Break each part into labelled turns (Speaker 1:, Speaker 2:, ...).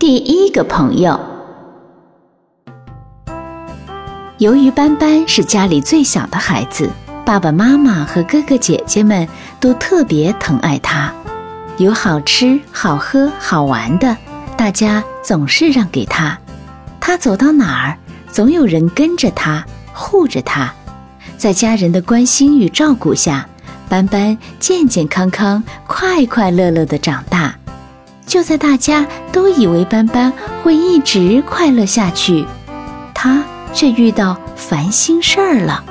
Speaker 1: 第一个朋友，由于斑斑是家里最小的孩子，爸爸妈妈和哥哥姐姐们都特别疼爱他。有好吃、好喝、好玩的，大家总是让给他。他走到哪儿，总有人跟着他，护着他。在家人的关心与照顾下，斑斑健健康康、快快乐乐的长大。就在大家都以为斑斑会一直快乐下去，他却遇到烦心事儿了。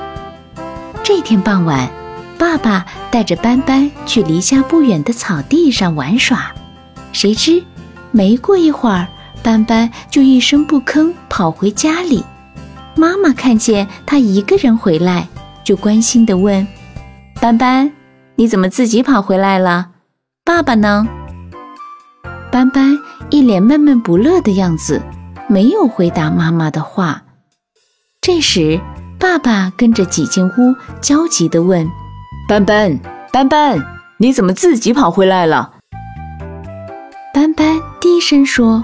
Speaker 1: 这天傍晚，爸爸带着斑斑去离家不远的草地上玩耍，谁知没过一会儿，斑斑就一声不吭跑回家里。妈妈看见他一个人回来，就关心地问：“斑斑，你怎么自己跑回来了？爸爸呢？”斑斑一脸闷闷不乐的样子，没有回答妈妈的话。这时，爸爸跟着挤进屋，焦急地问：“
Speaker 2: 斑斑，斑斑，你怎么自己跑回来了？”
Speaker 1: 斑斑低声说：“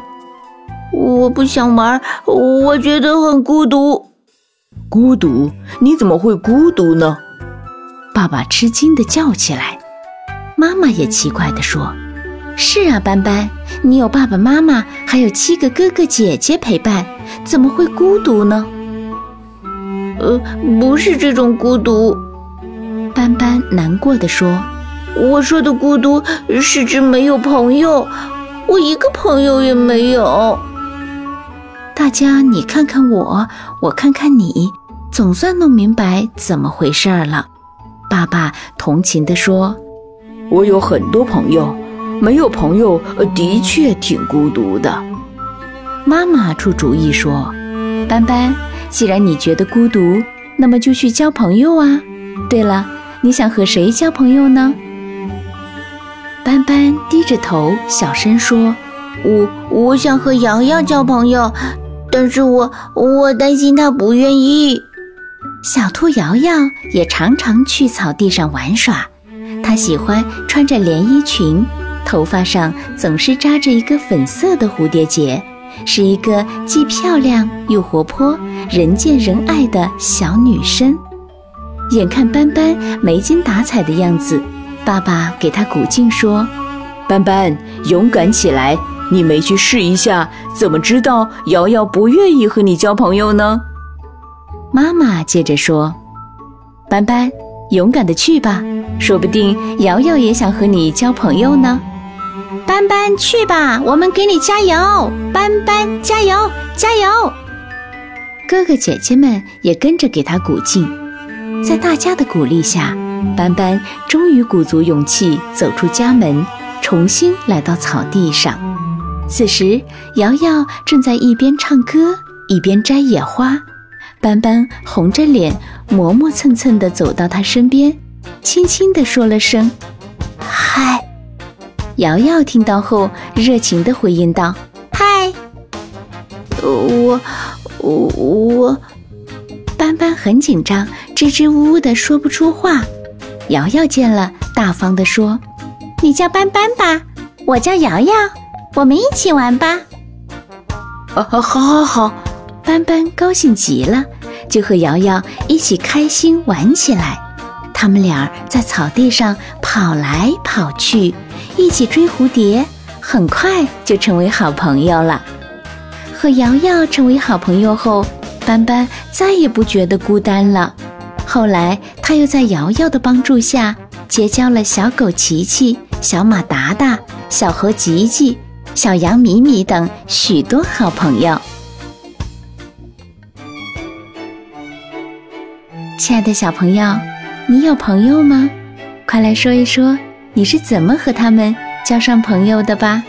Speaker 3: 我不想玩，我觉得很孤独。”“
Speaker 2: 孤独？你怎么会孤独呢？”
Speaker 1: 爸爸吃惊地叫起来。妈妈也奇怪地说。是啊，斑斑，你有爸爸妈妈，还有七个哥哥姐姐陪伴，怎么会孤独呢？
Speaker 3: 呃，不是这种孤独，
Speaker 1: 斑斑难过的说：“
Speaker 3: 我说的孤独是指没有朋友，我一个朋友也没有。”
Speaker 1: 大家你看看我，我看看你，总算弄明白怎么回事了。爸爸同情的说：“
Speaker 2: 我有很多朋友。”没有朋友，的确挺孤独的。
Speaker 1: 妈妈出主意说：“斑斑，既然你觉得孤独，那么就去交朋友啊。对了，你想和谁交朋友呢？”斑斑低着头，小声说：“
Speaker 3: 我我想和瑶瑶交朋友，但是我我担心她不愿意。”
Speaker 1: 小兔瑶瑶也常常去草地上玩耍，她喜欢穿着连衣裙。头发上总是扎着一个粉色的蝴蝶结，是一个既漂亮又活泼、人见人爱的小女生。眼看斑斑没精打采的样子，爸爸给她鼓劲说：“
Speaker 2: 斑斑，勇敢起来！你没去试一下，怎么知道瑶瑶不愿意和你交朋友呢？”
Speaker 1: 妈妈接着说：“斑斑，勇敢的去吧，说不定瑶瑶也想和你交朋友呢。”
Speaker 3: 斑斑，去吧，我们给你加油！斑斑，加油，加油！
Speaker 1: 哥哥姐姐们也跟着给他鼓劲。在大家的鼓励下，斑斑终于鼓足勇气走出家门，重新来到草地上。此时，瑶瑶正在一边唱歌一边摘野花。斑斑红着脸，磨磨蹭蹭地走到她身边，轻轻地说了声：“嗨。”瑶瑶听到后，热情的回应道：“
Speaker 3: 嗨，我我我。”
Speaker 1: 斑斑很紧张，支支吾吾的说不出话。瑶瑶见了，大方的说：“
Speaker 3: 你叫斑斑吧，我叫瑶瑶，我们一起玩吧。”“
Speaker 2: 啊，好，好，好！”
Speaker 1: 斑斑高兴极了，就和瑶瑶一起开心玩起来。他们俩在草地上跑来跑去，一起追蝴蝶，很快就成为好朋友了。和瑶瑶成为好朋友后，斑斑再也不觉得孤单了。后来，他又在瑶瑶的帮助下，结交了小狗琪琪、小马达达、小猴吉吉、小羊米米等许多好朋友。亲爱的小朋友。你有朋友吗？快来说一说，你是怎么和他们交上朋友的吧。